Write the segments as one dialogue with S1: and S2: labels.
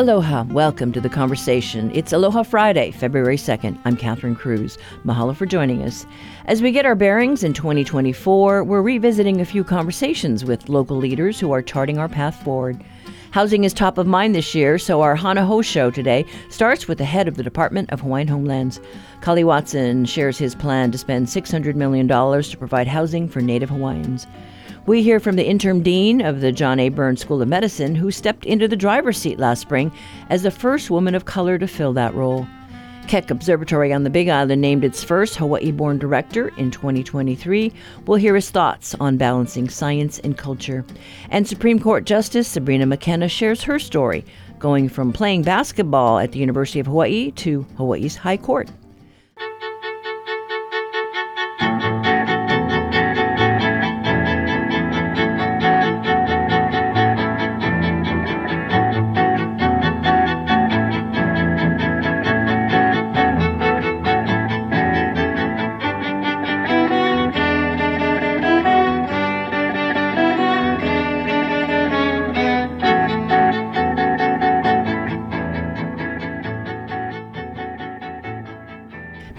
S1: Aloha, welcome to the conversation. It's Aloha Friday, February 2nd. I'm Catherine Cruz. Mahalo for joining us. As we get our bearings in 2024, we're revisiting a few conversations with local leaders who are charting our path forward. Housing is top of mind this year, so our Hana Hou show today starts with the head of the Department of Hawaiian Homelands. Kali Watson shares his plan to spend $600 million to provide housing for Native Hawaiians. We hear from the interim dean of the John A. Burns School of Medicine, who stepped into the driver's seat last spring as the first woman of color to fill that role. Keck Observatory on the Big Island named its first Hawaii born director in 2023. We'll hear his thoughts on balancing science and culture. And Supreme Court Justice Sabrina McKenna shares her story, going from playing basketball at the University of Hawaii to Hawaii's High Court.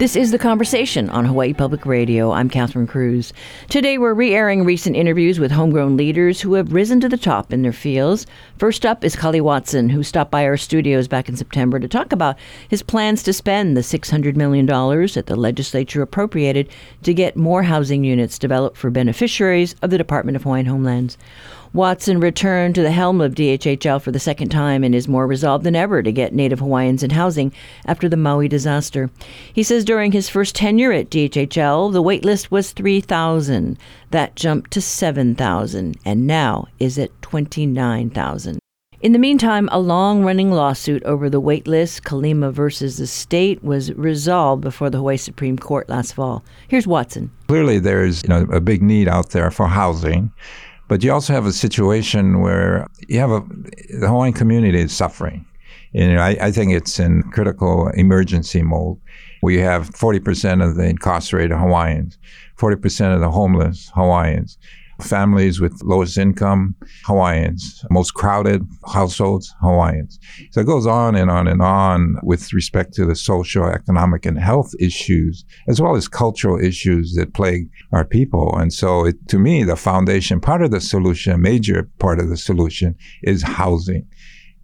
S1: This is The Conversation on Hawaii Public Radio. I'm Catherine Cruz. Today we're re airing recent interviews with homegrown leaders who have risen to the top in their fields. First up is Kali Watson, who stopped by our studios back in September to talk about his plans to spend the $600 million that the legislature appropriated to get more housing units developed for beneficiaries of the Department of Hawaiian Homelands. Watson returned to the helm of DHHL for the second time and is more resolved than ever to get Native Hawaiians in housing after the Maui disaster. He says during his first tenure at DHHL, the wait list was 3,000. That jumped to 7,000 and now is at 29,000. In the meantime, a long running lawsuit over the wait list, Kalima versus the state, was resolved before the Hawaii Supreme Court last fall. Here's Watson.
S2: Clearly, there's you know, a big need out there for housing. But you also have a situation where you have a the Hawaiian community is suffering. And I, I think it's in critical emergency mode. We have 40% of the incarcerated Hawaiians, 40% of the homeless Hawaiians, families with lowest income, Hawaiians, most crowded households, Hawaiians. So it goes on and on and on with respect to the social, economic, and health issues, as well as cultural issues that plague our people. And so it, to me, the foundation, part of the solution, major part of the solution is housing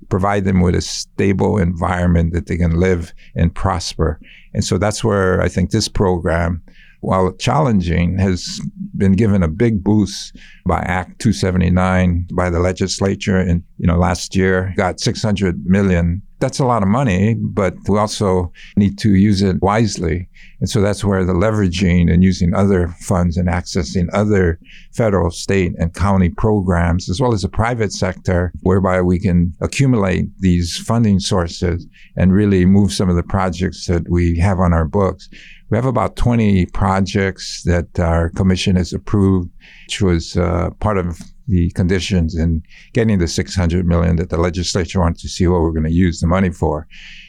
S2: provide them with a stable environment that they can live and prosper. And so that's where I think this program while challenging, has been given a big boost by Act 279 by the legislature. And, you know, last year got 600 million. That's a lot of money, but we also need to use it wisely. And so that's where the leveraging and using other funds and accessing other federal, state, and county programs, as well as the private sector, whereby we can accumulate these funding sources and really move some of the projects that we have on our books we have about 20 projects that our commission has approved, which was uh, part of the conditions in getting the 600 million that the legislature wanted to see what we're going to use the money for.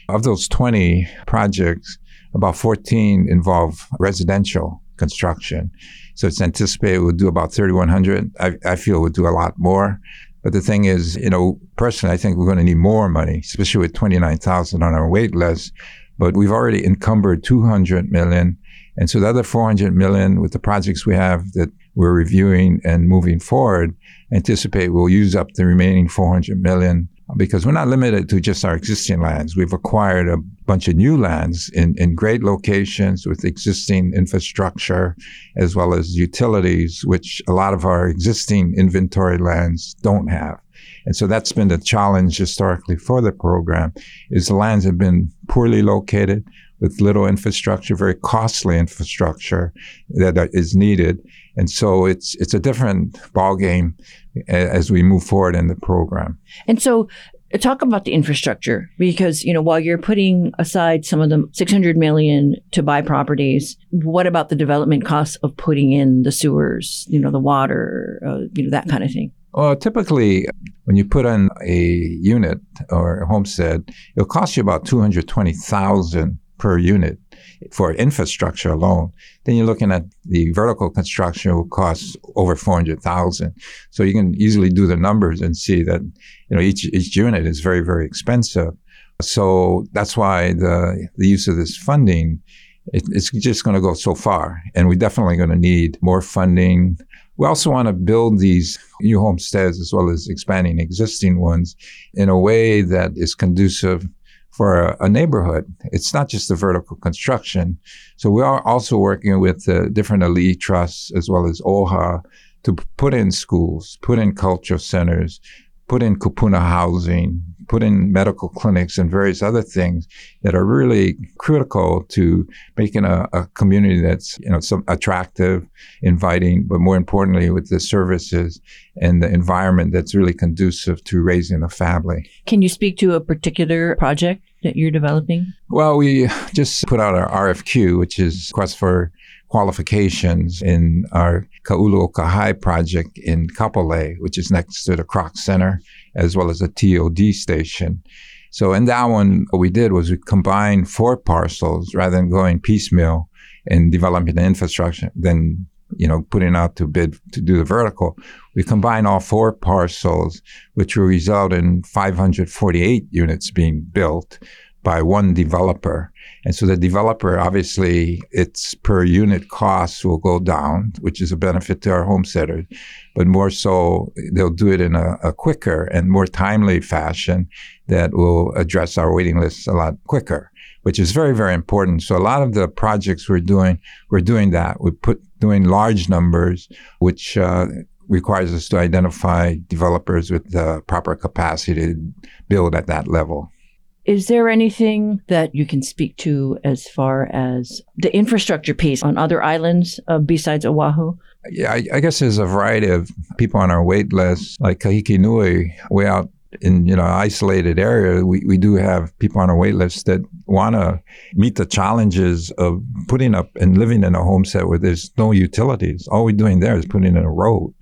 S2: Of those 20 projects, about 14 involve residential construction. So it's anticipated we'll do about 3,100. I, I feel we'll do a lot more. But the thing is, you know, personally, I think we're going to need more money, especially with 29,000 on our wait list but we've already encumbered 200 million. And so the other 400 million with the projects we have that we're reviewing and moving forward, anticipate we'll use up the remaining 400 million because we're not limited to just our existing lands. We've acquired a bunch of new lands in, in great locations with existing infrastructure as well as utilities, which a lot of our existing inventory lands don't have. And so that's been the challenge historically for the program is the lands have been poorly located with little infrastructure, very costly infrastructure that is needed. And so it's it's a different ballgame as we move forward in the program.
S1: And so talk about the infrastructure because you know while you're putting aside some of the 600 million to buy properties what about the development costs of putting in the sewers you know the water uh, you know that kind of thing
S2: well, typically, when you put in a unit or a homestead, it'll cost you about two hundred twenty thousand per unit for infrastructure alone. Then you're looking at the vertical construction will cost over 400,000. So you can easily do the numbers and see that, you know, each, each unit is very, very expensive. So that's why the, the use of this funding, it, it's just going to go so far. And we're definitely going to need more funding. We also want to build these new homesteads as well as expanding existing ones in a way that is conducive for a, a, neighborhood. It's not just the vertical construction. So we are also working with uh, different alii trusts as well as OHA to put in schools, put in cultural centers, put in kupuna housing, put in medical clinics and various other things that are really critical to making a, a community that's you know some attractive, inviting, but more importantly with the services and the environment that's really conducive to raising a family.
S1: Can you speak to a particular project that you're developing?
S2: Well, we just put out our RFQ, which is Quest for qualifications in our Ka'ulu project in Kapolei, which is next to the Kroc Center, as well as a TOD station. So in that one, what we did was we combined four parcels rather than going piecemeal and developing the infrastructure, then you know, putting out to bid to do the vertical. We combine all four parcels, which will result in 548 units being built by one developer. And so the developer, obviously, its per unit costs will go down, which is a benefit to our homesteaders. But more so, they'll do it in a, a quicker and more timely fashion that will address our waiting lists a lot quicker, which is very, very important. So a lot of the projects we're doing, we're doing that. We put doing large numbers, which uh, requires us to identify developers with the proper capacity to build at that level.
S1: Is there anything that you can speak to as far as the infrastructure piece on other islands uh, besides Oahu?
S2: Yeah, I, I, guess there's a variety of people on our wait list, like Kahiki Nui, way out in you know isolated area. We, we do have people on our wait list that want to meet the challenges of putting up and living in a homestead where there's no utilities. All we're doing there is putting in a road.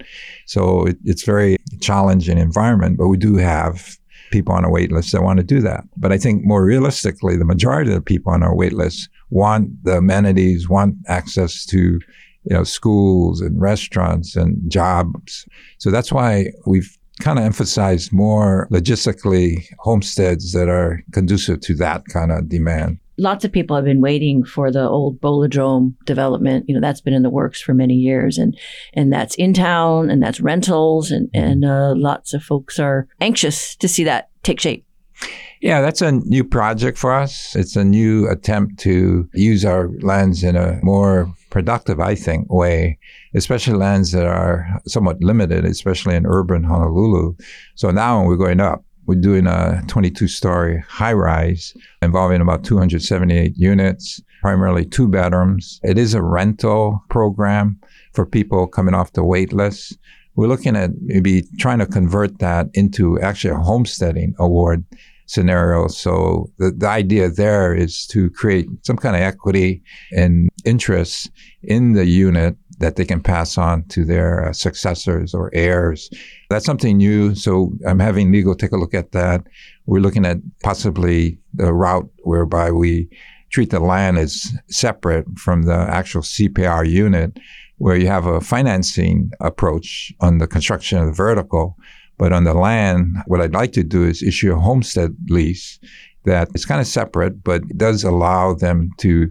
S2: So it, it's very challenging environment, but we do have people on a wait list that want to do that. But I think more realistically, the majority of the people on our wait list want the amenities, want access to you know schools and restaurants and jobs. So that's why we've kind of emphasize more logistically homesteads that are conducive to that kind of demand
S1: lots of people have been waiting for the old Bowl-O-Drome development. You know, that's been in the works for many years, and and that's in town, and that's rentals, and and uh, lots of folks are anxious to see that take shape.
S2: Yeah, that's a new project for us. It's a new attempt to use our lands in a more productive, I think, way, especially lands that are somewhat limited, especially in urban Honolulu. So now when we're going up we're doing a 22 story high rise involving about 278 units, primarily two bedrooms. It is a rental program for people coming off the wait list. We're looking at maybe trying to convert that into actually a homesteading award scenario. So the, the idea there is to create some kind of equity and interest in the unit that they can pass on to their uh, successors or heirs. That's something new. So I'm having legal take a look at that. We're looking at possibly the route whereby we treat the land as separate from the actual CPR unit, where you have a financing approach on the construction of the vertical. But on the land, what I'd like to do is issue a homestead lease that is kind of separate, but does allow them to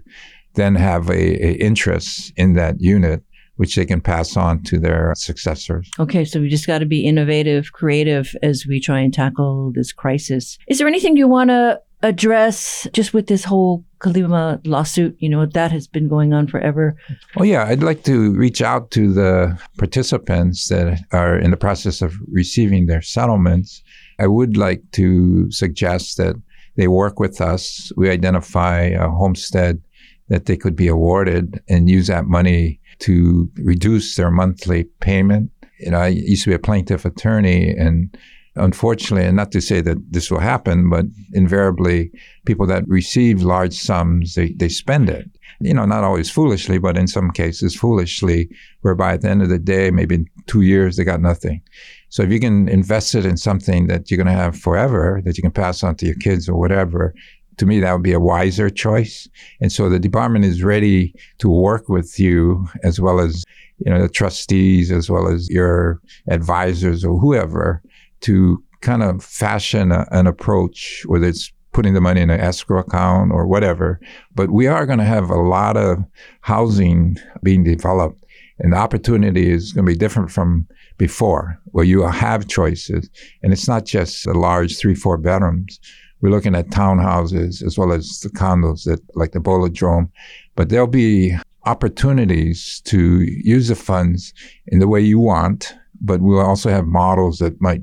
S2: then have a, a interest in that unit which they can pass on to their successors.
S1: Okay, so we just got to be innovative, creative as we try and tackle this crisis. Is there anything you want to address just with this whole Kalima lawsuit? You know, that has been going on forever.
S2: Well, yeah, I'd like to reach out to the participants that are in the process of receiving their settlements. I would like to suggest that they work with us. We identify a homestead that they could be awarded and use that money to reduce their monthly payment. You know, I used to be a plaintiff attorney and unfortunately, and not to say that this will happen, but invariably people that receive large sums, they, they spend it. You know, not always foolishly, but in some cases foolishly, whereby at the end of the day, maybe in two years, they got nothing. So if you can invest it in something that you're going to have forever, that you can pass on to your kids or whatever, to me, that would be a wiser choice. And so the department is ready to work with you as well as, you know, the trustees, as well as your advisors or whoever to kind of fashion a, an approach, whether it's putting the money in an escrow account or whatever. But we are going to have a lot of housing being developed and the opportunity is going to be different from before where you have choices. And it's not just the large three, four bedrooms. We're looking at townhouses as well as the condos that like the Bowl-O-Drome, but there'll be opportunities to use the funds in the way you want, but we'll also have models that might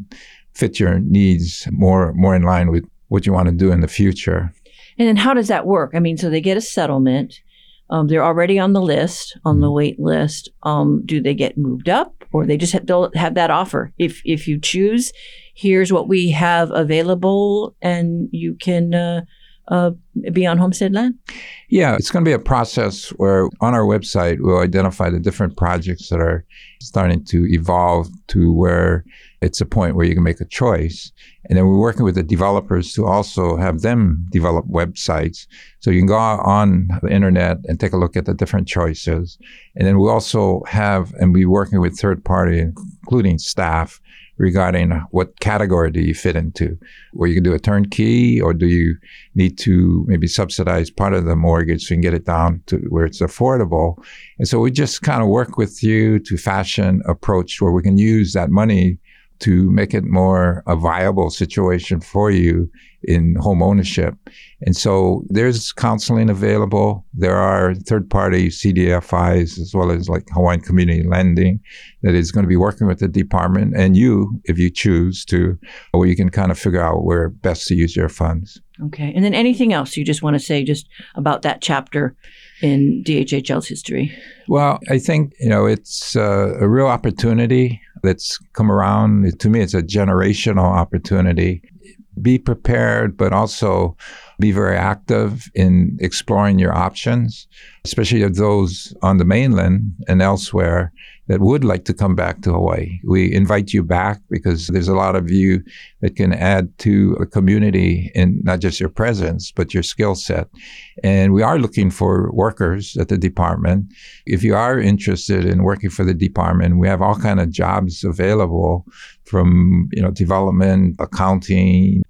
S2: fit your needs more, more in line with what you want to do in the future.
S1: And then how does that work? I mean, so they get a settlement. Um, they're already on the list, on the mm-hmm. wait list. Um, do they get moved up, or they just have, they'll have that offer? If if you choose, here's what we have available, and you can uh, uh, be on homestead land?
S2: Yeah, it's going to be a process where on our website we'll identify the different projects that are starting to evolve to where it's a point where you can make a choice. And then we're working with the developers to also have them develop websites. So you can go on the internet and take a look at the different choices. And then we also have, and be working with third party, including staff, regarding what category do you fit into? Where you can do a turnkey or do you need to maybe subsidize part of the mortgage so you can get it down to where it's affordable? And so we just kind of work with you to fashion approach where we can use that money to make it more a viable situation for you in home ownership. And so there's counseling available. There are third party CDFIs as well as like Hawaiian Community Lending that is going to be working with the department and you, if you choose to, where you can kind of figure out where best to use your funds.
S1: Okay. And then anything else you just want to say just about that chapter in DHHL's history?
S2: Well, I think, you know, it's uh, a real opportunity that's come around. To me, it's a generational opportunity. Be prepared, but also be very active in exploring your options, especially of those on the mainland and elsewhere that would like to come back to Hawaii. We invite you back because there's a lot of you that can add to a community in not just your presence, but your skill set. And we are looking for workers at the department. If you are interested in working for the department, we have all kind of jobs available from, you know, development, accounting,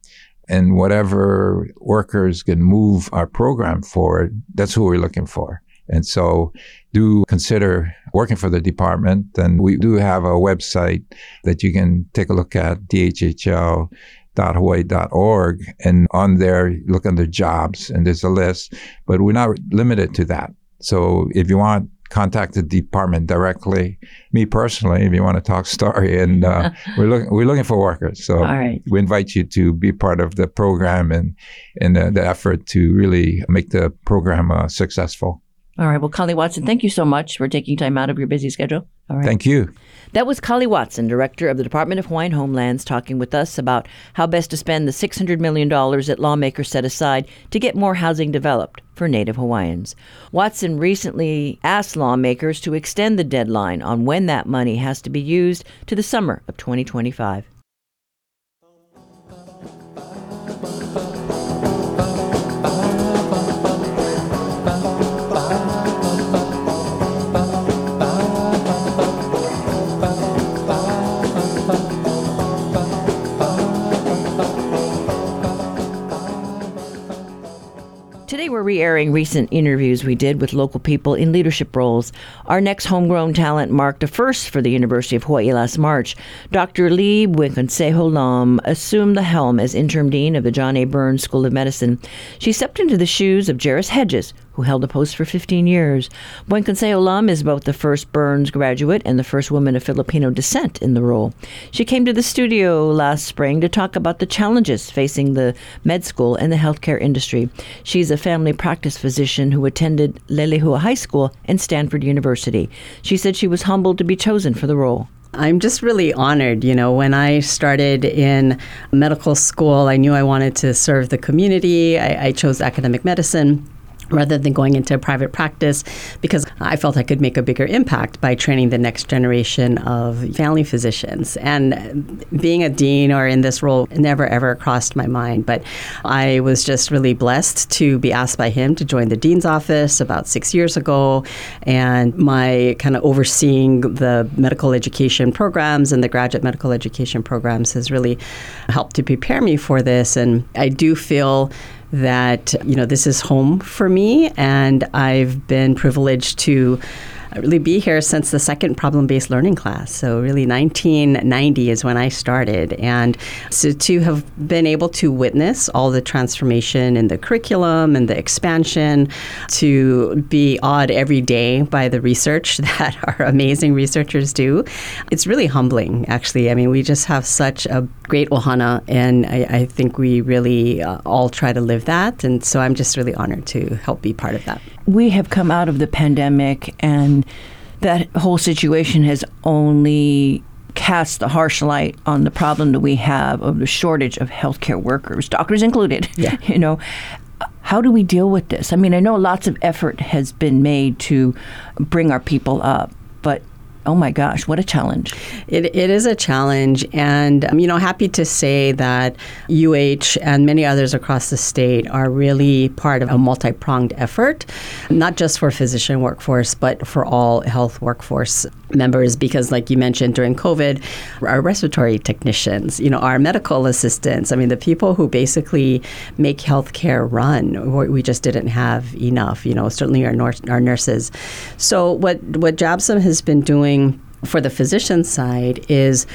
S2: and whatever workers can move our program forward, that's who we're looking for. And so do consider working for the department. And we do have a website that you can take a look at, dhhl.hawaii.org. And on there, look under jobs and there's a list, but we're not limited to that. So if you want contact the department directly. Me personally, if you want to talk story, and uh, we're looking we're looking for workers. So we invite you to be part of the program and and the, the effort to really make the program uh, successful.
S1: All right. Well, Kali Watson, thank you so much for taking time out of your busy schedule. All right.
S2: Thank you.
S1: That was Kali Watson, Director of the Department of Hawaiian Homelands, talking with us about how best to spend the $600 million that lawmakers set aside to get more housing developed for Native Hawaiians. Watson recently asked lawmakers to extend the deadline on when that money has to be used to the summer of 2025. We're re airing recent interviews we did with local people in leadership roles. Our next homegrown talent marked a first for the University of Hawaii last March. Dr. Lee Buen-Consejo Lam assumed the helm as interim dean of the John A. Burns School of Medicine. She stepped into the shoes of Jerris Hedges, who held the post for 15 years. Buen-Consejo Lam is both the first Burns graduate and the first woman of Filipino descent in the role. She came to the studio last spring to talk about the challenges facing the med school and the healthcare industry. She's a family practice physician who attended Leilehua High School and Stanford University. She said she was humbled to be chosen for the role.
S3: I'm just really honored. You know, when I started in medical school, I knew I wanted to serve the community. I, I chose academic medicine. Rather than going into private practice because I felt I could make a bigger impact by training the next generation of family physicians. And being a dean or in this role never ever crossed my mind. But I was just really blessed to be asked by him to join the dean's office about six years ago. And my kind of overseeing the medical education programs and the graduate medical education programs has really helped to prepare me for this. And I do feel that you know this is home for me, and I've been privileged to really be here since the second problem based learning class. So, really, 1990 is when I started. And so, to have been able to witness all the transformation in the curriculum and the expansion, to be awed every day by the research that our amazing researchers do, it's really humbling, actually. I mean, we just have such a great ohana, and I, I think we really uh, all try to live that. And so, I'm just really honored to help be part of that.
S1: We have come out of the pandemic and that whole situation has only cast the harsh light on the problem that we have of the shortage of healthcare workers, doctors included.
S3: Yeah.
S1: You know, how do we deal with this? I mean, I know lots of effort has been made to bring our people up, but oh my gosh, what a challenge.
S3: It, it is a challenge. And, um, you know, happy to say that UH and many others across the state are really part of a multi pronged effort, not just for physician workforce, but for all health workforce members. Because, like you mentioned, during COVID, our respiratory technicians, you know, our medical assistants, I mean, the people who basically make healthcare run, we just didn't have enough, you know, certainly our, nor- our nurses. So, what, what JABSOM has been doing for the physician side is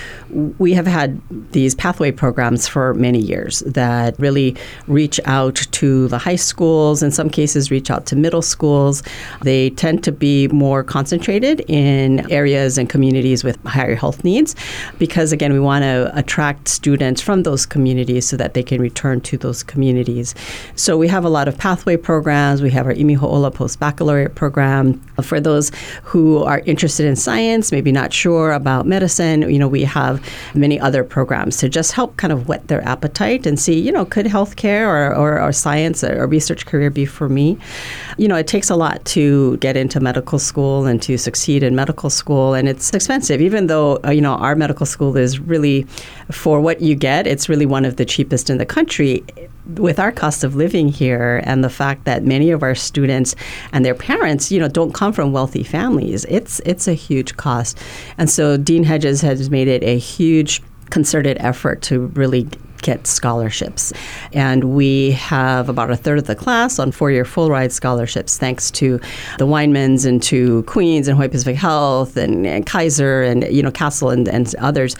S3: we have had these pathway programs for many years that really reach out to the high schools, in some cases, reach out to middle schools. They tend to be more concentrated in areas and communities with higher health needs because, again, we want to attract students from those communities so that they can return to those communities. So we have a lot of pathway programs. We have our Imiho'ola post baccalaureate program for those who are interested in science, maybe not not sure about medicine, you know, we have many other programs to just help kind of whet their appetite and see, you know, could healthcare or, or, or science or a research career be for me? You know, it takes a lot to get into medical school and to succeed in medical school, and it's expensive, even though, uh, you know, our medical school is really, for what you get, it's really one of the cheapest in the country with our cost of living here and the fact that many of our students and their parents, you know, don't come from wealthy families, it's it's a huge cost. And so Dean Hedges has made it a huge concerted effort to really get scholarships. And we have about a third of the class on four year full ride scholarships, thanks to the Weinmans and to Queens and Hawaii Pacific Health and, and Kaiser and, you know, Castle and, and others.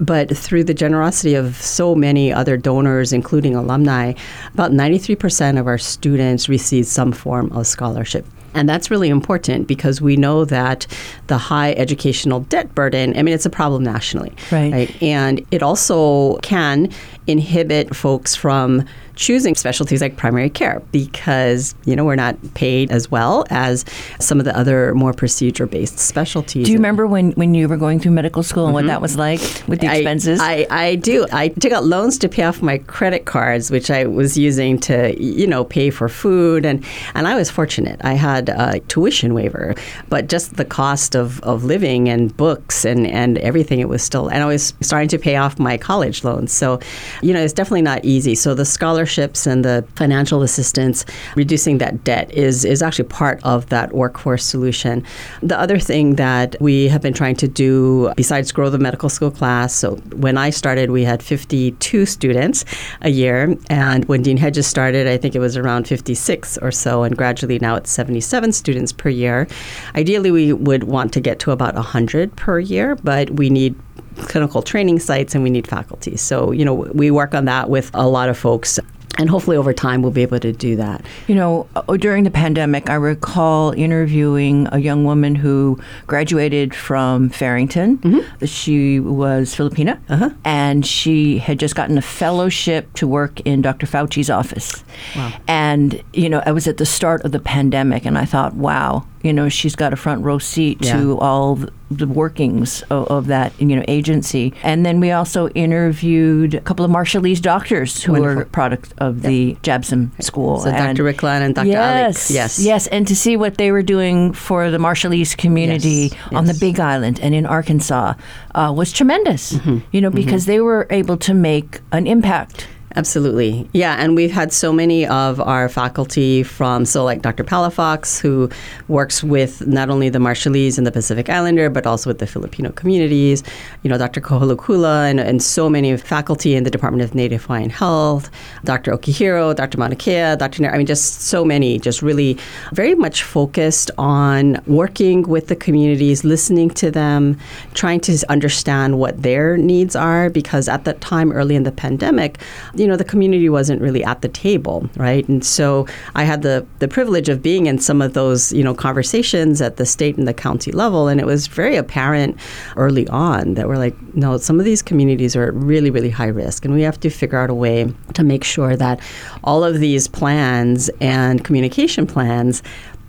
S3: But through the generosity of so many other donors, including alumni, about 93% of our students receive some form of scholarship. And that's really important because we know that the high educational debt burden, I mean, it's a problem nationally.
S1: Right. right?
S3: And it also can inhibit folks from choosing specialties like primary care because you know we're not paid as well as some of the other more procedure based specialties.
S1: Do you remember when, when you were going through medical school and mm-hmm. what that was like with the expenses?
S3: I, I, I, do. I took out loans to pay off my credit cards, which I was using to you know pay for food and and I was fortunate. I had a tuition waiver, but just the cost of, of living and books and, and everything it was still and I was starting to pay off my college loans. So you know it's definitely not easy. So the scholarships and the financial assistance, reducing that debt is, is actually part of that workforce solution. The other thing that we have been trying to do, besides grow the medical school class, so when I started, we had 52 students a year. And when Dean Hedges started, I think it was around 56 or so. And gradually now it's 77 students per year. Ideally, we would want to get to about 100 per year, but we need clinical training sites and we need faculty. So, you know, we work on that with a lot of folks and hopefully over time we'll be able to do that.
S1: You know, uh, during the pandemic, I recall interviewing a young woman who graduated from Farrington. Mm-hmm. She was Filipina, uh-huh. and she had just gotten a fellowship to work in Dr. Fauci's office. Wow. And, you know, I was at the start of the pandemic, and I thought, wow, you know, she's got a front row seat
S3: Yeah.
S1: to all the workings of, of that, you know, agency. And then we also interviewed a couple of Marshallese doctors who
S3: Wonderful.
S1: are product of the JABSOM School.
S3: So
S1: And-
S3: Dr. Riklon and Dr.
S1: yes,
S3: Alex. Yes.
S1: yes, and to see what they were doing for the Marshallese community
S3: Yes,
S1: on the. Big Island and in Arkansas uh, was tremendous.
S3: Mm-hmm.
S1: You know, because they were able to make an impact.
S3: Absolutely. Yeah, and we've had so many of our faculty from, so like Dr. Palafox, who works with not only the Marshallese and the Pacific Islander, but also with the Filipino communities, you know, Dr. Kaholokula, and, and so many faculty in the Department of Native Hawaiian Health, Dr. Okihiro, Dr. Maunakea, Dr. Nair, I mean, just so many, just really very much focused on working with the communities, listening to them, trying to understand what their needs are, because at that time, early in the pandemic, you know, the community wasn't really at the table, right? And so I had the, the privilege of being in some of those, you know, conversations at the state and the county level. And it was very apparent early on that we're like, no, some of these communities are at really, really high risk. And we have to figure out a way to make sure that all of these plans and communication plans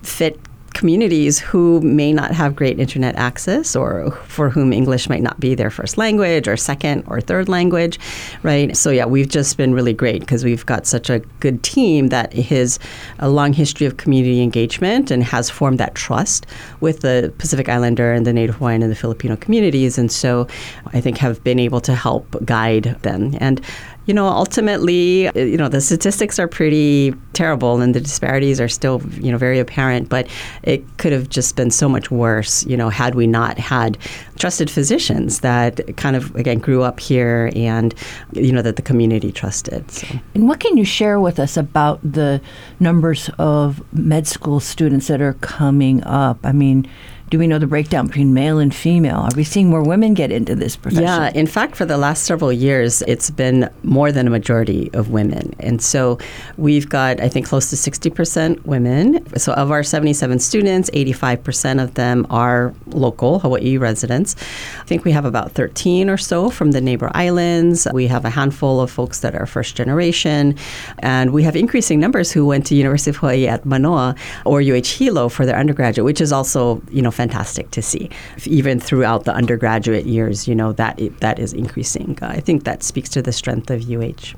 S3: fit communities who may not have great internet access or for whom English might not be their first language or second or third language, right? So, yeah, we've just been really great because we've got such a good team that has a long history of community engagement and has formed that trust with the Pacific Islander and the Native Hawaiian and the Filipino communities. And so I think have been able to help guide them. And you know, ultimately, uh, you know, the statistics are pretty terrible and the disparities are still, you know, very apparent, but it could have just been so much worse, you know, had we not had trusted physicians that kind of, again, grew up here and, you know, that the community trusted. So.
S1: And what can you share with us about the numbers of med school students that are coming up? I mean, do we know the breakdown between male and female? Are we seeing more women get into this profession?
S3: Yeah, in fact, for the last several years, it's been more than a majority of women. And so we've got, I think, close to 60% women. So of our 77 students, 85% of them are local Hawaii residents. I think we have about 13 or so from the neighbor islands. We have a handful of folks that are first generation. And we have increasing numbers who went to University of Hawaii at Manoa or UH Hilo for their undergraduate, which is also, you know, fantastic to see. Even throughout the undergraduate years, you know, that that is increasing. Uh, I think that speaks to the strength of UH.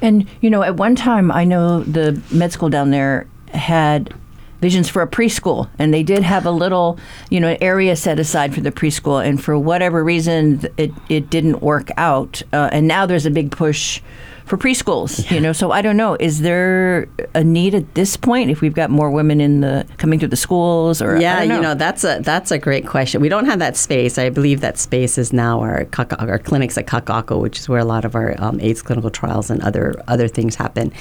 S1: And, you know, at one time, I know the med school down there had visions for a preschool and they did have a little you know area set aside for the preschool and for whatever reason it, it didn't work out uh, and now there's a big push for preschools you know so i don't know is there a need at this point if we've got more women in the coming through the schools or
S3: Yeah,
S1: know.
S3: you know that's a that's a great question. We don't have that space. I believe that space is now our our clinics at Kaka'ako, which is where a lot of our um, AIDS clinical trials and other other things happen.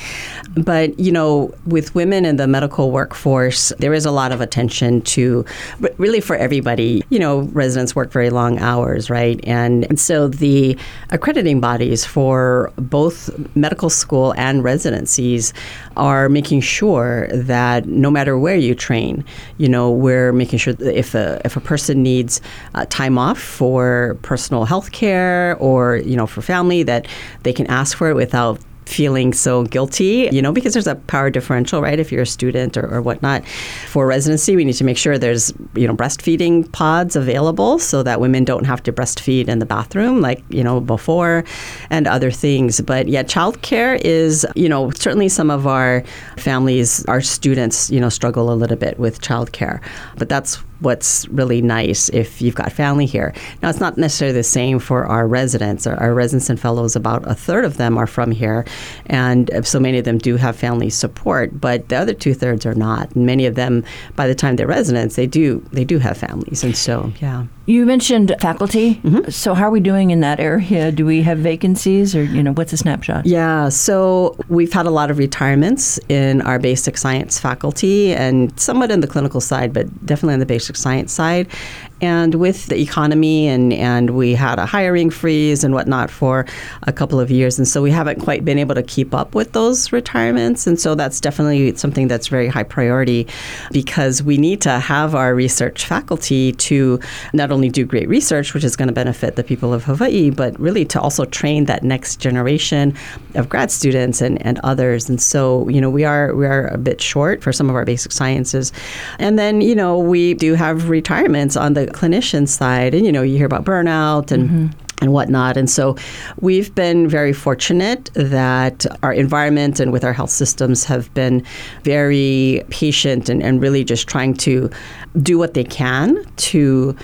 S3: But you know, with women in the medical workforce, there is a lot of attention to really for everybody. You know, residents work very long hours, right? And, and so the accrediting bodies for both medical school and residencies are making sure that no matter where you train, you know, we're making sure that if a if a person needs uh, time off for personal health care or you know for family, that they can ask for it without feeling so guilty, you know, because there's a power differential, right? If you're a student or, or whatnot. For residency, we need to make sure there's, you know, breastfeeding pods available so that women don't have to breastfeed in the bathroom like, you know, before and other things. But yeah, childcare is, you know, certainly some of our families, our students, you know, struggle a little bit with childcare. But that's what's really nice if you've got family here. Now, it's not necessarily the same for our residents. Our, our residents and fellows, about a third of them are from here, and so many of them do have family support. But the other two thirds are not. And many of them, by the time they're residents, they do they do have families, and so yeah.
S1: you mentioned faculty
S3: Mm-hmm.
S1: so how are we doing in that area do we have vacancies or you know what's a snapshot
S3: Yeah, so we've had a lot of retirements in our basic science faculty and somewhat in the clinical side, but definitely in the basic science side. And with the economy and, and we had a hiring freeze and whatnot for a couple of years. And so we haven't quite been able to keep up with those retirements. And so that's definitely something that's very high priority because we need to have our research faculty to not only do great research, which is going to benefit the people of Hawaii, but really to also train that next generation of grad students and, and others. And so, you know, we are we are a bit short for some of our basic sciences. And then, you know, we do have retirements on the clinician side. And, you know, you hear about burnout and mm-hmm and whatnot. And so we've been very fortunate that our environment and with our health systems have been very patient and, and really just trying to do what they can to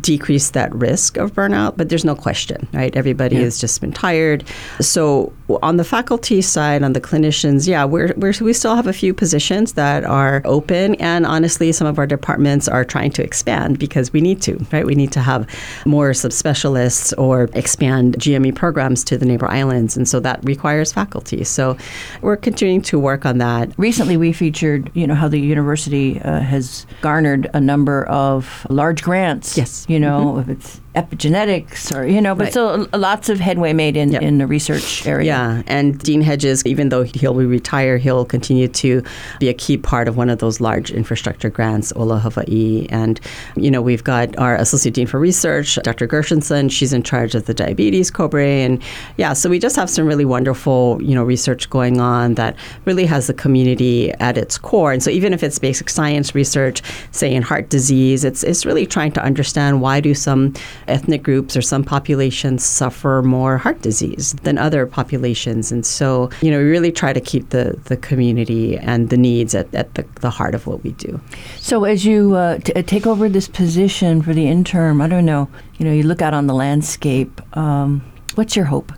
S3: decrease that risk of burnout, but there's no question, right? Everybody yeah. has just been tired. So on the faculty side, on the clinicians, yeah, we're, we're, we still have a few positions that are open, and honestly, some of our departments are trying to expand because we need to, right? We need to have more subspecialists or expand GME programs to the neighbor islands, and so that requires faculty. So we're continuing to work on that.
S1: Recently, we featured, you know, how the university uh, has garnered a number of large grants.
S3: Yes
S1: you know, mm-hmm. if it's epigenetics or you know but right. so lots of headway made in, yep. in the research area.
S3: Yeah and dean hedges even though he'll be retire he'll continue to be a key part of one of those large infrastructure grants ola hawaii. And you know we've got our associate dean for research dr gershenson she's in charge of the diabetes cobre and yeah so we just have some really wonderful you know research going on that really has the community at its core. And so even if it's basic science research say in heart disease it's it's really trying to understand why do some ethnic groups or some populations suffer more heart disease than other populations. And so, you know, we really try to keep the, the community and the needs at, at the, the heart of what we do.
S1: So, as you uh, t- uh, take over this position for the interim, I don't know, you know, you look out on the landscape. Um, what's your hope?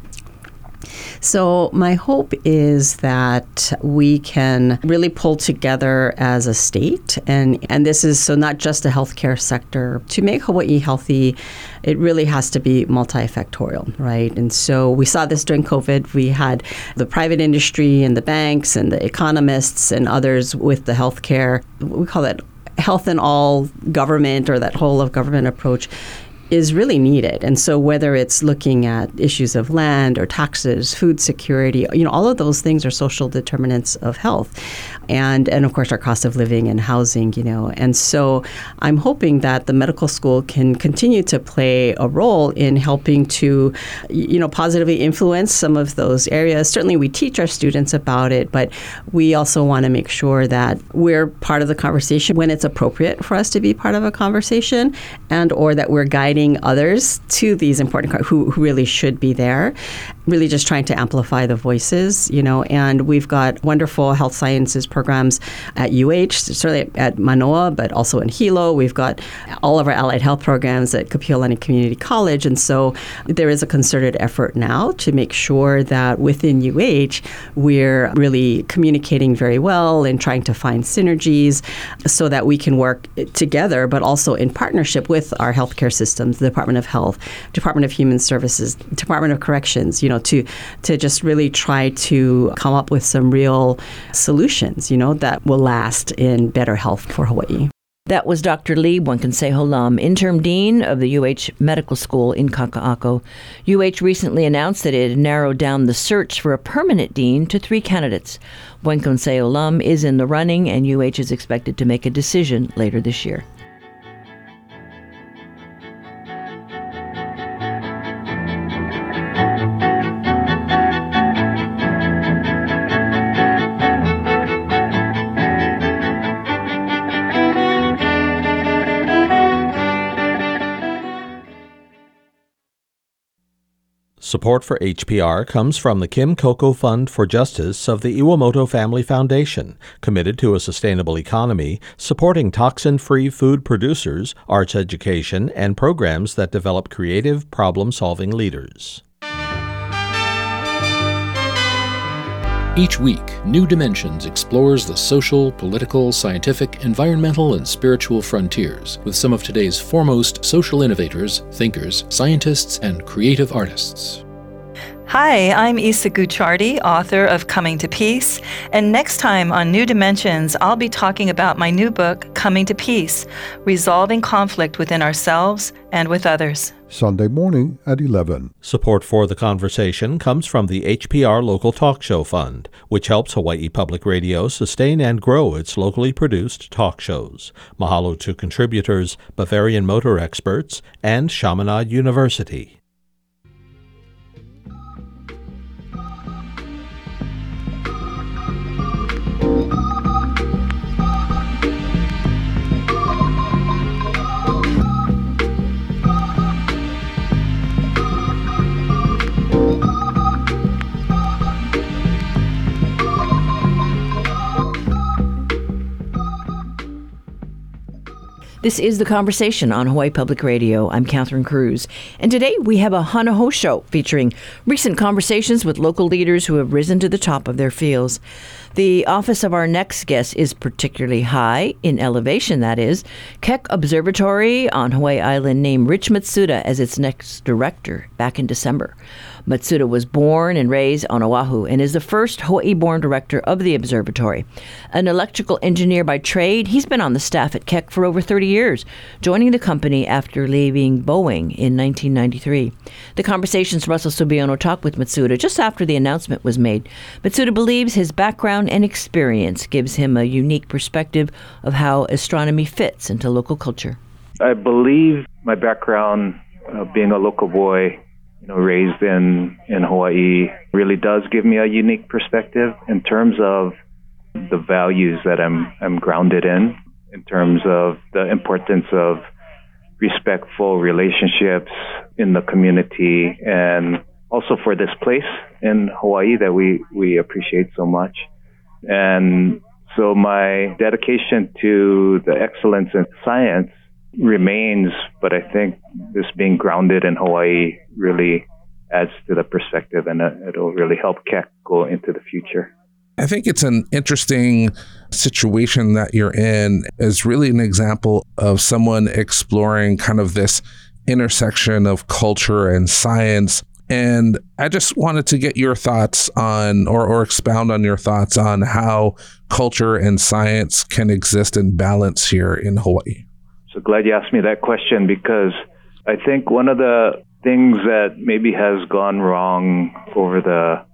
S3: So, my hope is that we can really pull together as a state, and, and this is so not just the healthcare sector. To make Hawaii healthy, it really has to be multifactorial, right? And so we saw this during COVID. We had the private industry and the banks and the economists and others with the healthcare. We call that health and all government or that whole of government approach is really needed. And so whether it's looking at issues of land or taxes, food security, you know, all of those things are social determinants of health. And and of course our cost of living and housing, you know. And so I'm hoping that the medical school can continue to play a role in helping to you know positively influence some of those areas. Certainly we teach our students about it, but we also want to make sure that we're part of the conversation when it's appropriate for us to be part of a conversation and or that we're guiding guiding others to these important who, who really should be there really just trying to amplify the voices, you know, and we've got wonderful health sciences programs at UH, certainly at Manoa, but also in Hilo. We've got all of our allied health programs at Kapiolani Community College. And so there is a concerted effort now to make sure that within UH, we're really communicating very well and trying to find synergies so that we can work together, but also in partnership with our healthcare systems, the Department of Health, Department of Human Services, Department of Corrections, you know, know, to to just really try to come up with some real solutions, you know, that will last in better health for Hawaii.
S1: That was Dr. Lee Buen-Consejo Lam, interim dean of the UH Medical School in Kaka'ako. UH recently announced that it had narrowed down the search for a permanent dean to three candidates. Buen-Consejo Lam is in the running, and UH is expected to make a decision later this year.
S4: Support for HPR comes from the Kim Coco Fund for Justice of the Iwamoto Family Foundation, committed to a sustainable economy, supporting toxin free food producers, arts education, and programs that develop creative, problem solving leaders.
S5: Each week, New Dimensions explores the social, political, scientific, environmental, and spiritual frontiers with some of today's foremost social innovators, thinkers, scientists, and creative artists.
S6: Hi, I'm Isa Gucciardi, author of Coming to Peace. And next time on New Dimensions, I'll be talking about my new book, Coming to Peace Resolving Conflict Within Ourselves and with Others.
S7: Sunday morning at 11.
S4: Support for the conversation comes from the HPR Local Talk Show Fund, which helps Hawaii Public Radio sustain and grow its locally produced talk shows. Mahalo to contributors, Bavarian Motor Experts, and Chaminade University.
S1: This is The Conversation on Hawaii Public Radio. I'm Catherine Cruz. And today we have a Hana Hou show featuring recent conversations with local leaders who have risen to the top of their fields. The office of our next guest is particularly high, in elevation that is. Keck Observatory on Hawaii Island named Rich Matsuda as its next director back in December. Matsuda was born and raised on Oahu and is the first Hawaii born director of the observatory. An electrical engineer by trade, he's been on the staff at Keck for over 30 years, joining the company after leaving Boeing in 1993. The conversations Russell Subiono talked with Matsuda just after the announcement was made. Matsuda believes his background and experience gives him a unique perspective of how astronomy fits into local culture.
S8: I believe my background, uh, being a local boy, you know, raised in, in Hawaii really does give me a unique perspective in terms of the values that I'm, I'm grounded in, in terms of the importance of respectful relationships in the community and also for this place in Hawaii that we, we appreciate so much. And so my dedication to the excellence in science remains, but I think this being grounded in Hawaii really adds to the perspective and uh, it'll really help Keck go into the future.
S9: I think it's an interesting situation that you're in is really an example of someone exploring kind of this intersection of culture and science. And I just wanted to get your thoughts on or, or expound on your thoughts on how culture and science can exist in balance here in Hawaii.
S8: So glad you asked me that question because I think one of the things that maybe has gone wrong over the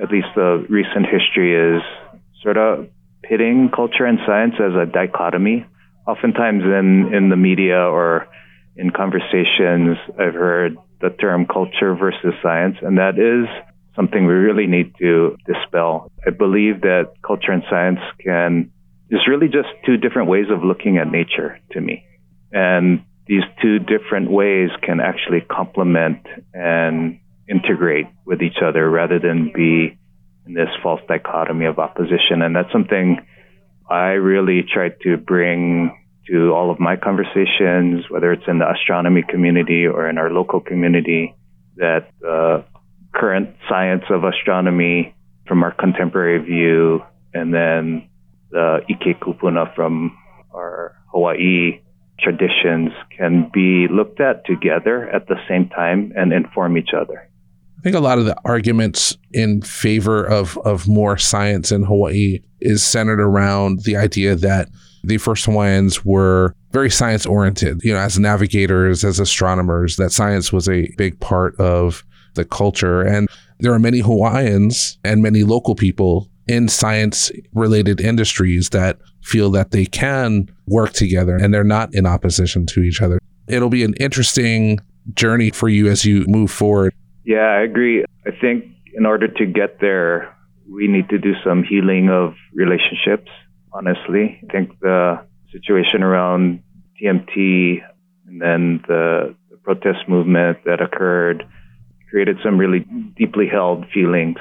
S8: at least the recent history is sort of pitting culture and science as a dichotomy. Oftentimes in, in the media or in conversations, I've heard the term culture versus science, and that is something we really need to dispel. I believe that culture and science can is really just two different ways of looking at nature to me. And these two different ways can actually complement and integrate with each other rather than be in this false dichotomy of opposition. And that's something I really try to bring to all of my conversations, whether it's in the astronomy community or in our local community, that the current science of astronomy from our contemporary view, and then the Ike Kupuna from our Hawaii traditions can be looked at together at the same time and inform each other.
S9: I think a lot of the arguments in favor of, of more science in Hawaii is centered around the idea that the first Hawaiians were very science oriented, you know, as navigators, as astronomers, that science was a big part of the culture. And there are many Hawaiians and many local people in science related industries that feel that they can work together and they're not in opposition to each other. It'll be an interesting journey for you as you move forward.
S8: Yeah, I agree. I think in order to get there, we need to do some healing of relationships, honestly. I think the situation around TMT and then the, the protest movement that occurred created some really deeply held feelings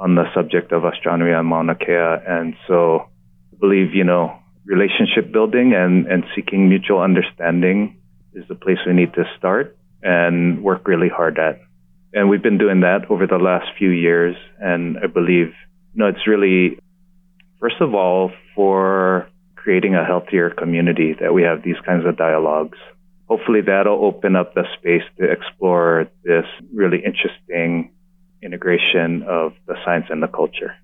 S8: on the subject of astronomy on Mauna Kea. And so I believe, you know, relationship building and, and seeking mutual understanding is the place we need to start and work really hard at. And we've been doing that over the last few years. And I believe, you know, it's really, first of all, for creating a healthier community that we have these kinds of dialogues. Hopefully that'll open up the space to explore this really interesting integration of the science and the culture.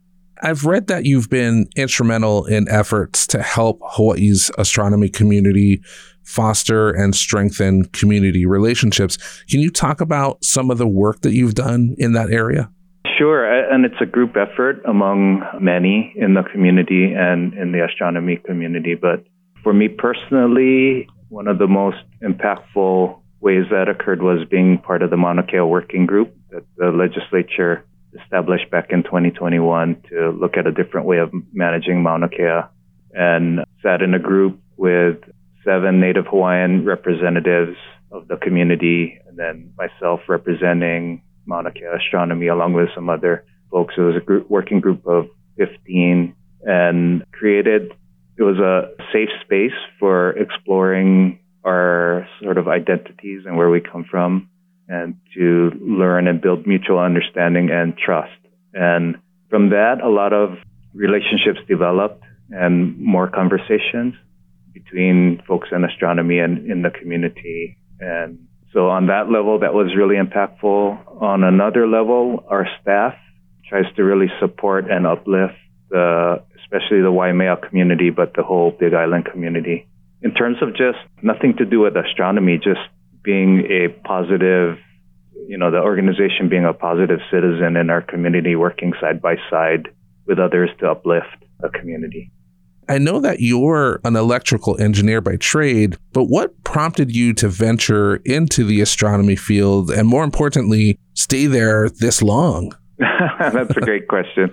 S9: I've read that you've been instrumental in efforts to help Hawaii's astronomy community foster and strengthen community relationships. Can you talk about some of the work that you've done in that area?
S8: Sure, and it's a group effort among many in the community and in the astronomy community. But for me personally, one of the most impactful ways that occurred was being part of the Mauna Kea working group that the legislature established back in 2021 to look at a different way of managing Mauna Kea and sat in a group with seven Native Hawaiian representatives of the community and then myself representing Mauna Kea Astronomy along with some other folks. It was a group, working group of 15 and created, it was a safe space for exploring our sort of identities and where we come from and to learn and build mutual understanding and trust. And from that, a lot of relationships developed and more conversations between folks in astronomy and in the community. And so on that level, that was really impactful. On another level, our staff tries to really support and uplift the, especially the Waimea community, but the whole Big Island community. In terms of just nothing to do with astronomy, just being a positive, you know, the organization being a positive citizen in our community, working side by side with others to uplift a community.
S9: I know that you're an electrical engineer by trade, but what prompted you to venture into the astronomy field and more importantly, stay there this long?
S8: That's a great question.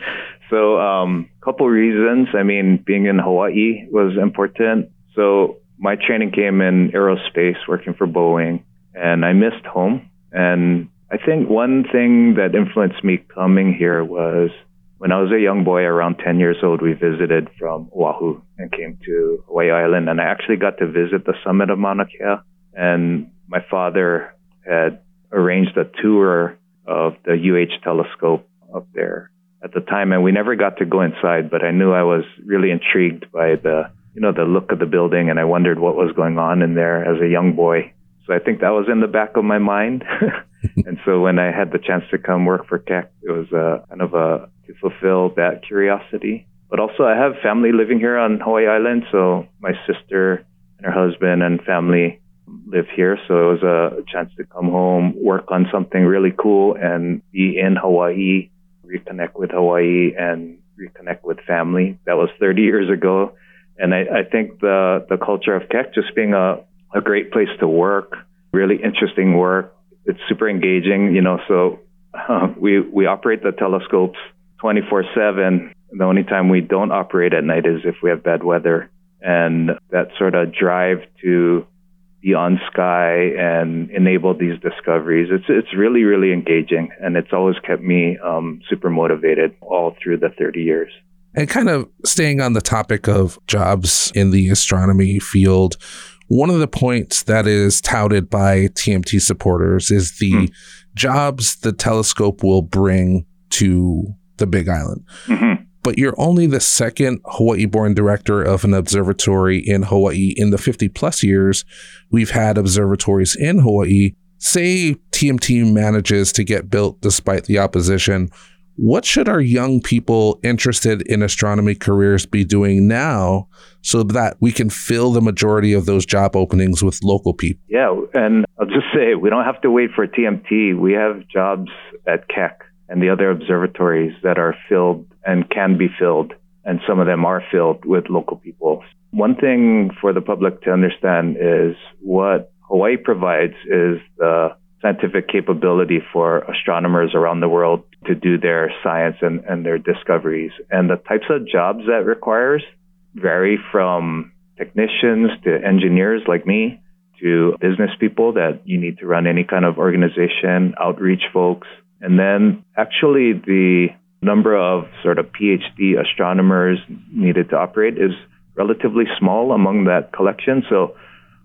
S8: So, a um, couple reasons. I mean, being in Hawaii was important. So, my training came in aerospace, working for Boeing, and I missed home. And I think one thing that influenced me coming here was when I was a young boy, around 10 years old, we visited from Oahu and came to Hawaii Island. And I actually got to visit the summit of Mauna Kea. And my father had arranged a tour of the UH telescope up there at the time. And we never got to go inside, but I knew I was really intrigued by the you know, the look of the building and I wondered what was going on in there as a young boy. So I think that was in the back of my mind. and so when I had the chance to come work for Keck, it was a, kind of a, to fulfill that curiosity. But also I have family living here on Hawaii Island. So my sister and her husband and family live here. So it was a chance to come home, work on something really cool and be in Hawaii, reconnect with Hawaii and reconnect with family. That was 30 years ago. And I, I think the, the culture of Keck just being a, a great place to work, really interesting work. It's super engaging, you know, so uh, we, we operate the telescopes 24 7. The only time we don't operate at night is if we have bad weather. And that sort of drive to be on sky and enable these discoveries. It's it's really really engaging, and it's always kept me um, super motivated all through the 30 years.
S9: And kind of staying on the topic of jobs in the astronomy field, one of the points that is touted by TMT supporters is the mm. jobs the telescope will bring to the Big Island. Mm-hmm. But you're only the second Hawaii born director of an observatory in Hawaii in the 50 plus years we've had observatories in Hawaii. Say TMT manages to get built despite the opposition what should our young people interested in astronomy careers be doing now so that we can fill the majority of those job openings with local people?
S8: Yeah, and I'll just say we don't have to wait for TMT. We have jobs at Keck and the other observatories that are filled and can be filled, and some of them are filled with local people. One thing for the public to understand is what Hawaii provides is the scientific capability for astronomers around the world to do their science and, and their discoveries. And the types of jobs that requires vary from technicians to engineers like me to business people that you need to run any kind of organization, outreach folks. And then actually the number of sort of PhD astronomers needed to operate is relatively small among that collection. So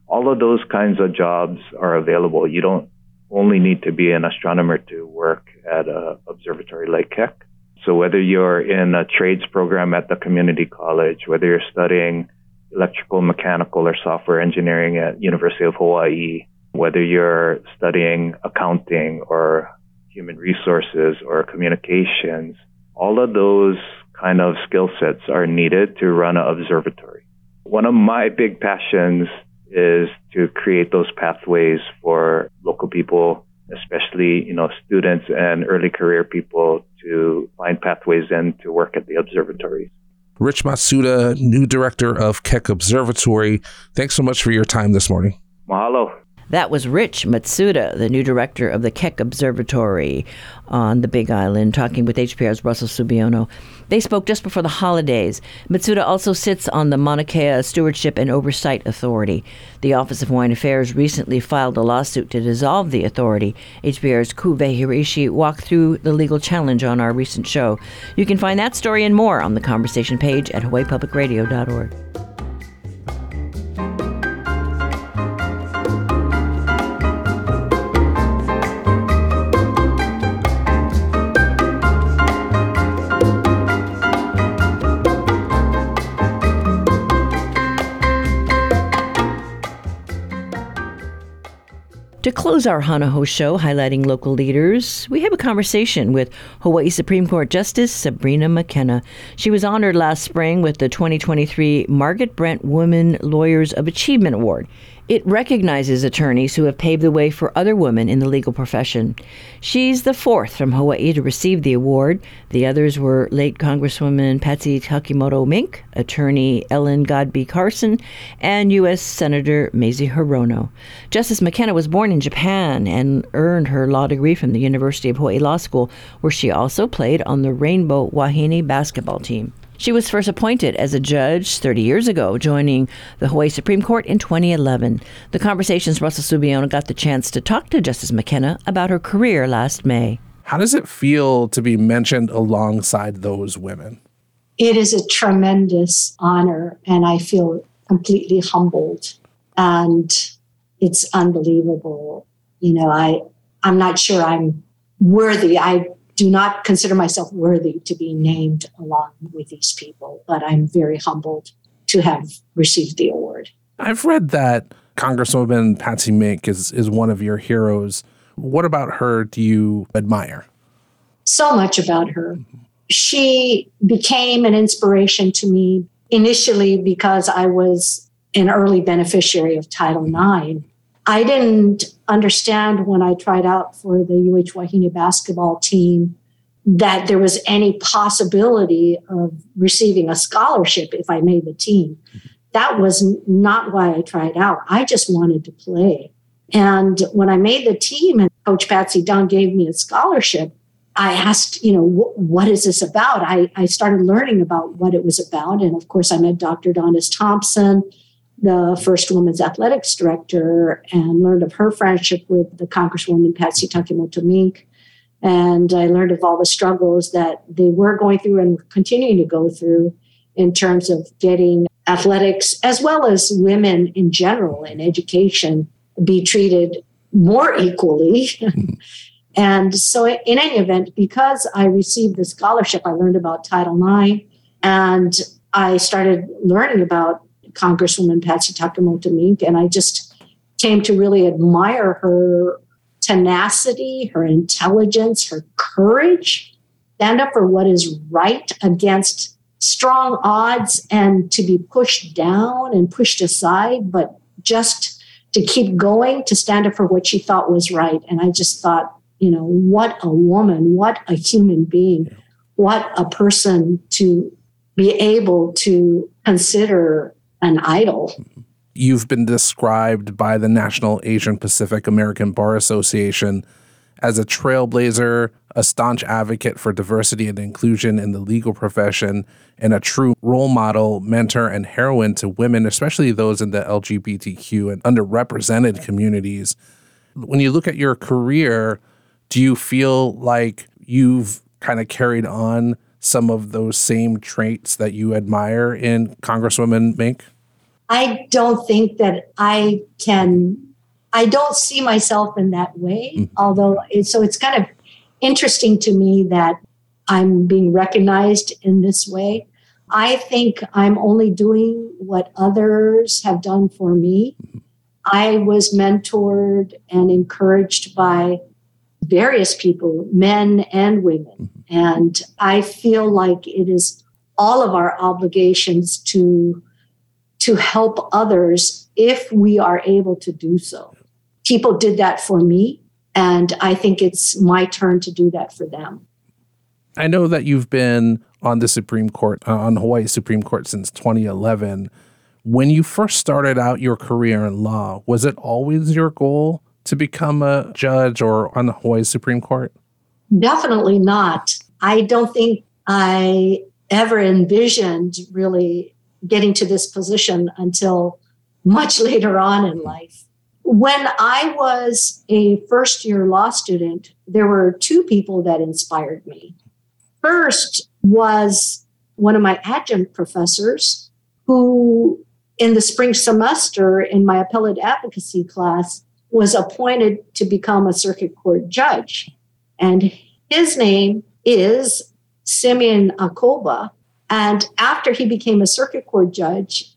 S8: all of those kinds of jobs are available. You don't only need to be an astronomer to work at an observatory like Keck. So whether you're in a trades program at the community college, whether you're studying electrical, mechanical, or software engineering at University of Hawaii, whether you're studying accounting or human resources or communications, all of those kind of skill sets are needed to run an observatory. One of my big passions is to create those pathways for local people, especially, you know, students and early career people to find pathways in to work at the observatories.
S9: Rich Matsuda, new director of Keck Observatory. Thanks so much for your time this morning.
S8: Mahalo.
S1: That was Rich Matsuda, the new director of the Keck Observatory on the Big Island, talking with HPR's Russell Subiono. They spoke just before the holidays. Matsuda also sits on the Mauna Kea Stewardship and Oversight Authority. The Office of Hawaiian Affairs recently filed a lawsuit to dissolve the authority. HPR's Ku'uwehi Hiraishi walked through the legal challenge on our recent show. You can find that story and more on the conversation page at hawaiipublicradio.org. To close our Hana Hou show highlighting local leaders, we have a conversation with Hawaii Supreme Court Justice Sabrina McKenna. She was honored last spring with the 2023 Margaret Brent Women Lawyers of Achievement Award. It recognizes attorneys who have paved the way for other women in the legal profession. She's the fourth from Hawaii to receive the award. The others were late Congresswoman Patsy Takemoto Mink, attorney Ellen Godbey Carson, and U.S. Senator Mazie Hirono. Justice McKenna was born in Japan and earned her law degree from the University of Hawaii Law School, where she also played on the Rainbow Wahine basketball team. She was first appointed as a judge 30 years ago, joining the Hawaii Supreme Court in 2011. The conversations Russell Subiono got the chance to talk to Justice McKenna about her career last May.
S9: How does it feel to be mentioned alongside those women?
S10: It is a tremendous honor, and I feel completely humbled. And it's unbelievable. You know, I I'm not sure I'm worthy. I do not consider myself worthy to be named along with these people, but I'm very humbled to have received the award.
S9: I've read that Congresswoman Patsy Mink is, is one of your heroes. What about her do you admire?
S10: So much about her. She became an inspiration to me initially because I was an early beneficiary of Title IX. I didn't understand when I tried out for the UH Wahine basketball team that there was any possibility of receiving a scholarship if I made the team. That was not why I tried out. I just wanted to play. And when I made the team and Coach Patsy Dunn gave me a scholarship, I asked, you know, what is this about? I, I started learning about what it was about. And of course, I met Dr. Donnis Thompson the first women's athletics director and learned of her friendship with the Congresswoman Patsy Takemoto Mink. And I learned of all the struggles that they were going through and continuing to go through in terms of getting athletics, as well as women in general in education, be treated more equally. Hmm. and so, in any event, because I received the scholarship, I learned about Title IX and I started learning about Congresswoman Patsy Takemoto Mink, and I just came to really admire her tenacity, her intelligence, her courage, stand up for what is right against strong odds and to be pushed down and pushed aside, but just to keep going, to stand up for what she thought was right. And I just thought, you know, what a woman, what a human being, what a person to be able to consider an idol.
S9: You've been described by the National Asian Pacific American Bar Association as a trailblazer, a staunch advocate for diversity and inclusion in the legal profession, and a true role model, mentor, and heroine to women, especially those in the LGBTQ and underrepresented communities. When you look at your career, do you feel like you've kind of carried on some of those same traits that you admire in Congresswoman Mink?
S10: I don't think that I can, I don't see myself in that way. Mm-hmm. Although, so it's kind of interesting to me that I'm being recognized in this way. I think I'm only doing what others have done for me. I was mentored and encouraged by various people, men and women. And I feel like it is all of our obligations to, to help others if we are able to do so. People did that for me, and I think it's my turn to do that for them.
S9: I know that you've been on the Supreme Court, uh, on Hawaii Supreme Court since 2011. When you first started out your career in law, was it always your goal to become a judge or on the Hawaii Supreme Court?
S10: Definitely not. I don't think I ever envisioned really getting to this position until much later on in life. When I was a first year law student, there were two people that inspired me. First was one of my adjunct professors who, in the spring semester in my appellate advocacy class, was appointed to become a circuit court judge. And his name is Simeon Acoba. And after he became a circuit court judge,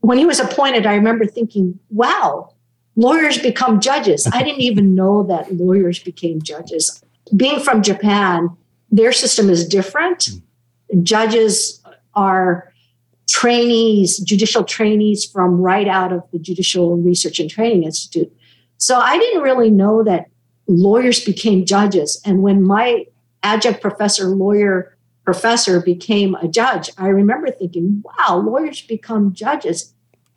S10: when he was appointed, I remember thinking, wow, lawyers become judges. I didn't even know that lawyers became judges. Being from Japan, their system is different. Judges are trainees, judicial trainees from right out of the Judicial Research and Training Institute. So I didn't really know that lawyers became judges. And when my adjunct professor, lawyer professor became a judge, I remember thinking, wow, lawyers become judges.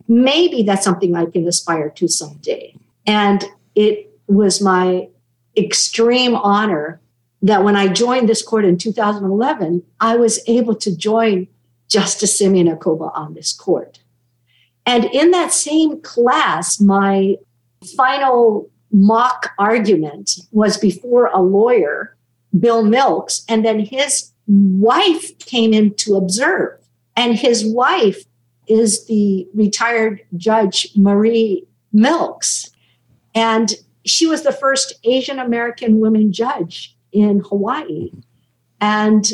S10: Maybe that's something I can aspire to someday. And it was my extreme honor that when I joined this court in 2011, I was able to join Justice Simeon Acoba on this court. And in that same class, my final mock argument was before a lawyer, Bill Milks, and then his wife came in to observe. And his wife is the retired judge, Marie Milks. And she was the first Asian American woman judge in Hawaii. And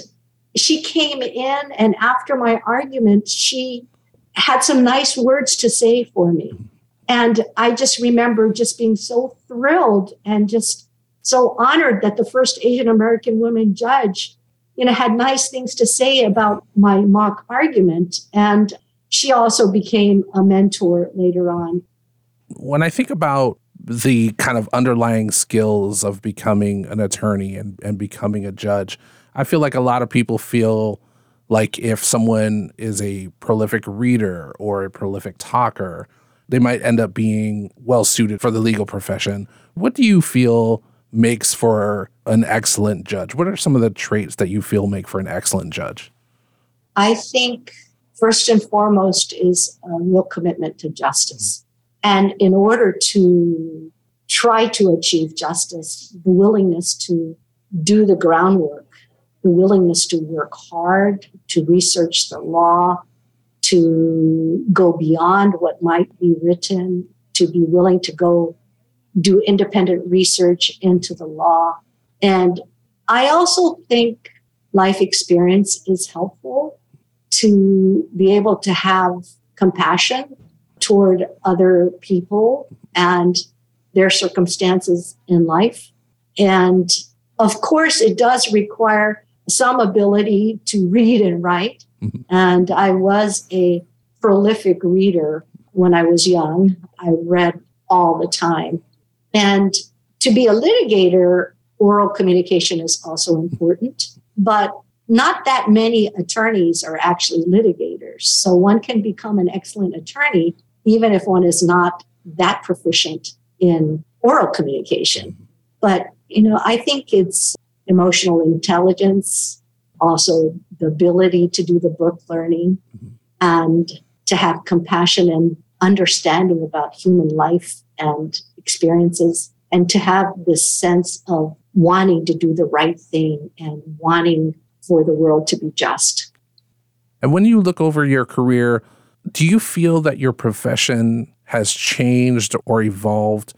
S10: she came in, and after my argument, she had some nice words to say for me. And I just remember just being so thrilled and just so honored that the first Asian American woman judge, you know, had nice things to say about my mock argument. And she also became a mentor later on.
S9: When I think about the kind of underlying skills of becoming an attorney and, and becoming a judge, I feel like a lot of people feel like if someone is a prolific reader or a prolific talker, they might end up being well suited for the legal profession. What do you feel makes for an excellent judge? What are some of the traits that you feel make for an excellent judge?
S10: I think first and foremost is a real commitment to justice. And in order to try to achieve justice, the willingness to do the groundwork, the willingness to work hard, to research the law, to go beyond what might be written, to be willing to go do independent research into the law. And I also think life experience is helpful to be able to have compassion toward other people and their circumstances in life. And of course, it does require some ability to read and write. And I was a prolific reader when I was young. I read all the time. And to be a litigator, oral communication is also important, but not that many attorneys are actually litigators. So one can become an excellent attorney even if one is not that proficient in oral communication. But, you know, I think it's emotional intelligence, also the ability to do the book learning mm-hmm. and to have compassion and understanding about human life and experiences and to have this sense of wanting to do the right thing and wanting for the world to be just.
S9: And when you look over your career, do you feel that your profession has changed or evolved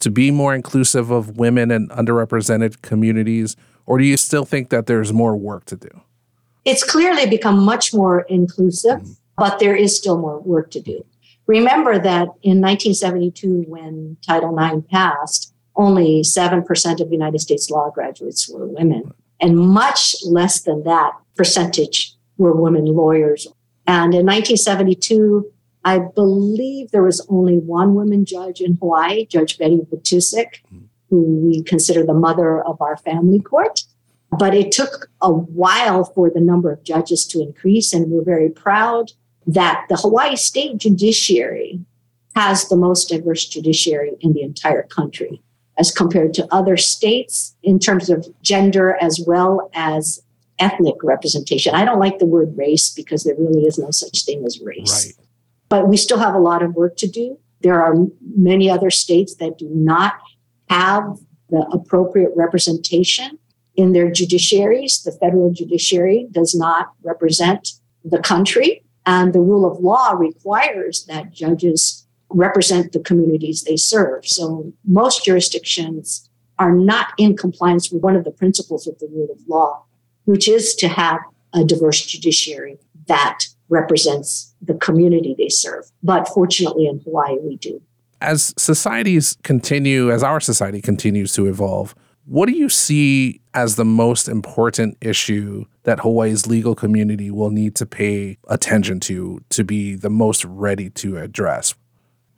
S9: to be more inclusive of women and underrepresented communities? Or do you still think that there's more work to do?
S10: It's clearly become much more inclusive, mm-hmm. but there is still more work to do. Remember that in 1972, when Title IX passed, only 7% of United States law graduates were women, and much less than that percentage were women lawyers. And in 1972, I believe there was only one woman judge in Hawaii, Judge Betty Vitousek, who we consider the mother of our family court. But it took a while for the number of judges to increase, and we're very proud that the Hawaii State Judiciary has the most diverse judiciary in the entire country as compared to other states in terms of gender as well as ethnic representation. I don't like the word race because there really is no such thing as race. Right. But we still have a lot of work to do. There are many other states that do not have the appropriate representation in their judiciaries. The federal judiciary does not represent the country. And the rule of law requires that judges represent the communities they serve. So most jurisdictions are not in compliance with one of the principles of the rule of law, which is to have a diverse judiciary that represents the community they serve. But fortunately, in Hawaii, we do.
S9: As societies continue, as our society continues to evolve, what do you see as the most important issue that Hawaii's legal community will need to pay attention to to be the most ready to address?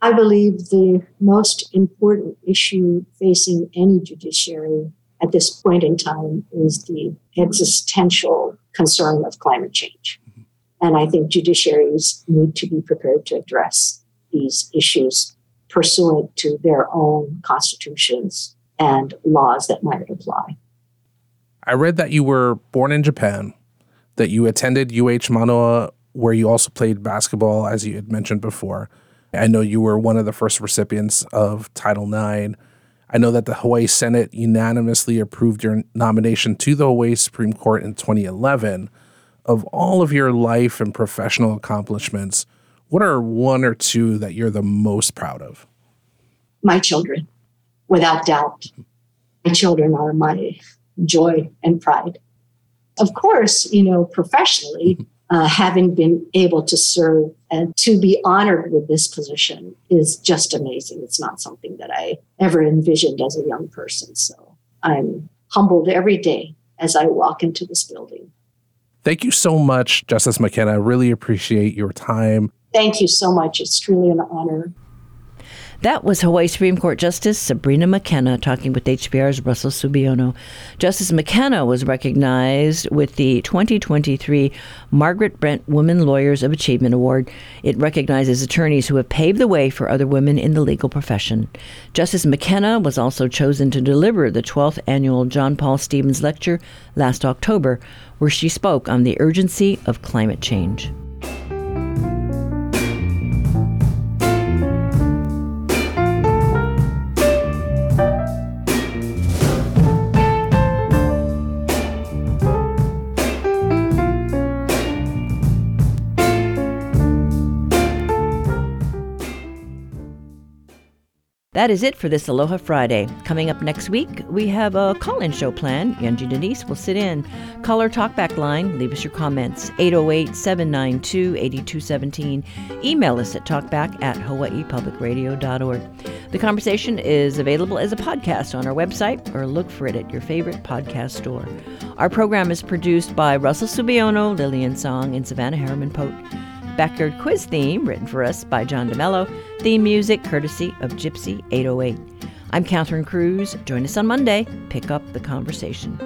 S10: I believe the most important issue facing any judiciary at this point in time is the existential concern of climate change. Mm-hmm. And I think judiciaries need to be prepared to address these issues pursuant to their own constitutions and laws that might apply.
S9: I read that you were born in Japan, that you attended UH Manoa, where you also played basketball, as you had mentioned before. I know you were one of the first recipients of Title IX. I know that the Hawaii Senate unanimously approved your nomination to the Hawaii Supreme Court in 2011. Of all of your life and professional accomplishments, what are one or two that you're the most proud of?
S10: My children, without doubt. My children are my joy and pride. Of course, you know, professionally, uh, having been able to serve and to be honored with this position is just amazing. It's not something that I ever envisioned as a young person. So I'm humbled every day as I walk into this building.
S9: Thank you so much, Justice McKenna. I really appreciate your time.
S10: Thank you so much. It's truly an honor.
S1: That was Hawaii Supreme Court Justice Sabrina McKenna talking with HPR's Russell Subiono. Justice McKenna was recognized with the 2023 Margaret Brent Women Lawyers of Achievement Award. It recognizes attorneys who have paved the way for other women in the legal profession. Justice McKenna was also chosen to deliver the 12th annual John Paul Stevens Lecture last October, where she spoke on the urgency of climate change. That is it for this Aloha Friday. Coming up next week, we have a call in show plan. Angie Denise will sit in. Call our talkback line. Leave us your comments 808 792 8217. Email us at talkback at hawaiipublicradio.org. The conversation is available as a podcast on our website or look for it at your favorite podcast store. Our program is produced by Russell Subiono, Lillian Song, and Savannah Harriman Pote. Backyard quiz theme written for us by John DeMello. Theme music courtesy of Gypsy 808. I'm Catherine Cruz. Join us on Monday. Pick up the conversation.